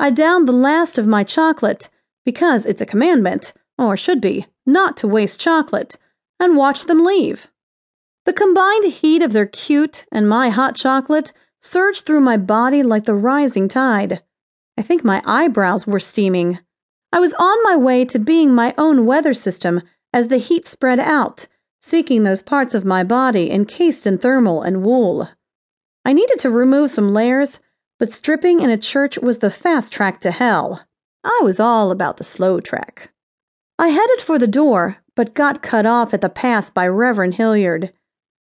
I downed the last of my chocolate, because it's a commandment, or should be, not to waste chocolate, and watched them leave. The combined heat of their cute and my hot chocolate surged through my body like the rising tide. I think my eyebrows were steaming. I was on my way to being my own weather system as the heat spread out, seeking those parts of my body encased in thermal and wool. I needed to remove some layers, but stripping in a church was the fast track to hell. I was all about the slow track. I headed for the door, but got cut off at the pass by Reverend Hilliard.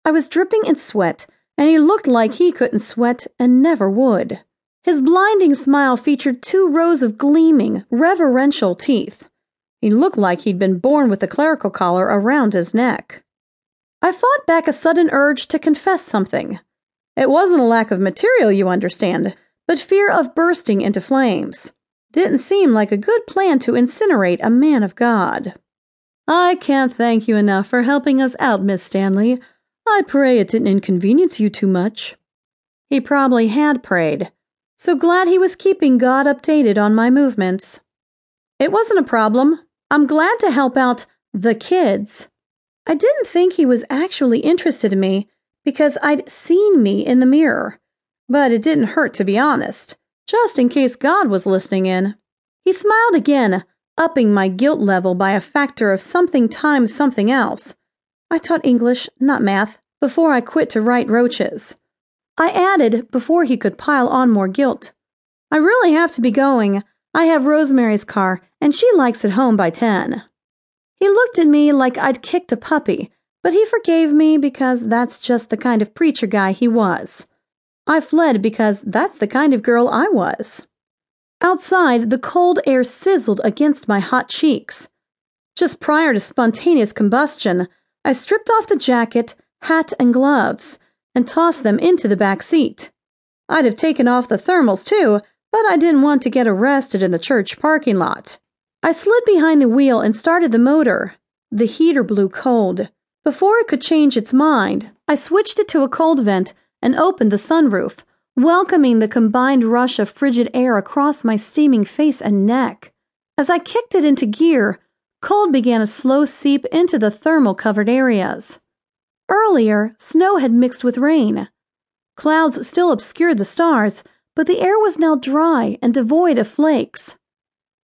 I was dripping in sweat, and he looked like he couldn't sweat and never would. His blinding smile featured two rows of gleaming, reverential teeth. He looked like he'd been born with a clerical collar around his neck. I fought back a sudden urge to confess something. It wasn't a lack of material, you understand, but fear of bursting into flames. Didn't seem like a good plan to incinerate a man of God. I can't thank you enough for helping us out, Miss Stanley. I pray it didn't inconvenience you too much. He probably had prayed, so glad he was keeping God updated on my movements. It wasn't a problem. I'm glad to help out the kids. I didn't think he was actually interested in me because I'd seen me in the mirror, but it didn't hurt to be honest, just in case God was listening in. He smiled again, upping my guilt level by a factor of something times something else. I taught English, not math, before I quit to write roaches. I added before he could pile on more guilt. I really have to be going. I have Rosemary's car, and she likes it home by ten. He looked at me like I'd kicked a puppy, but he forgave me because that's just the kind of preacher guy he was. I fled because that's the kind of girl I was. Outside, the cold air sizzled against my hot cheeks. Just prior to spontaneous combustion, I stripped off the jacket, hat, and gloves and tossed them into the back seat. I'd have taken off the thermals too, but I didn't want to get arrested in the church parking lot. I slid behind the wheel and started the motor. The heater blew cold. Before it could change its mind, I switched it to a cold vent and opened the sunroof, welcoming the combined rush of frigid air across my steaming face and neck. As I kicked it into gear, Cold began a slow seep into the thermal covered areas. Earlier, snow had mixed with rain. Clouds still obscured the stars, but the air was now dry and devoid of flakes.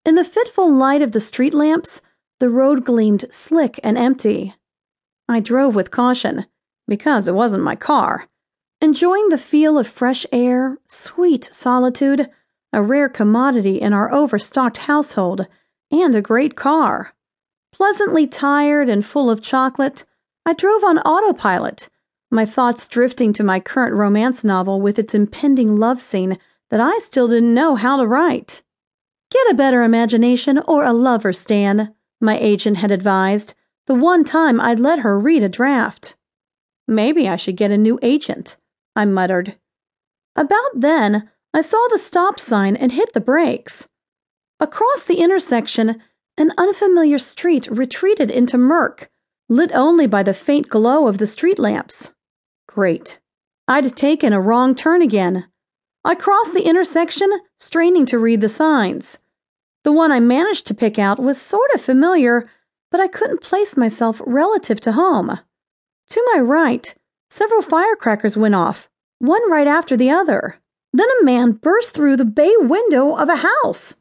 In the fitful light of the street lamps, the road gleamed slick and empty. I drove with caution, because it wasn't my car, enjoying the feel of fresh air, sweet solitude, a rare commodity in our overstocked household, and a great car. Pleasantly tired and full of chocolate, I drove on autopilot, my thoughts drifting to my current romance novel with its impending love scene that I still didn't know how to write. Get a better imagination or a lover, Stan, my agent had advised, the one time I'd let her read a draft. Maybe I should get a new agent, I muttered. About then, I saw the stop sign and hit the brakes. Across the intersection, an unfamiliar street retreated into murk, lit only by the faint glow of the street lamps. Great. I'd taken a wrong turn again. I crossed the intersection, straining to read the signs. The one I managed to pick out was sort of familiar, but I couldn't place myself relative to home. To my right, several firecrackers went off, one right after the other. Then a man burst through the bay window of a house.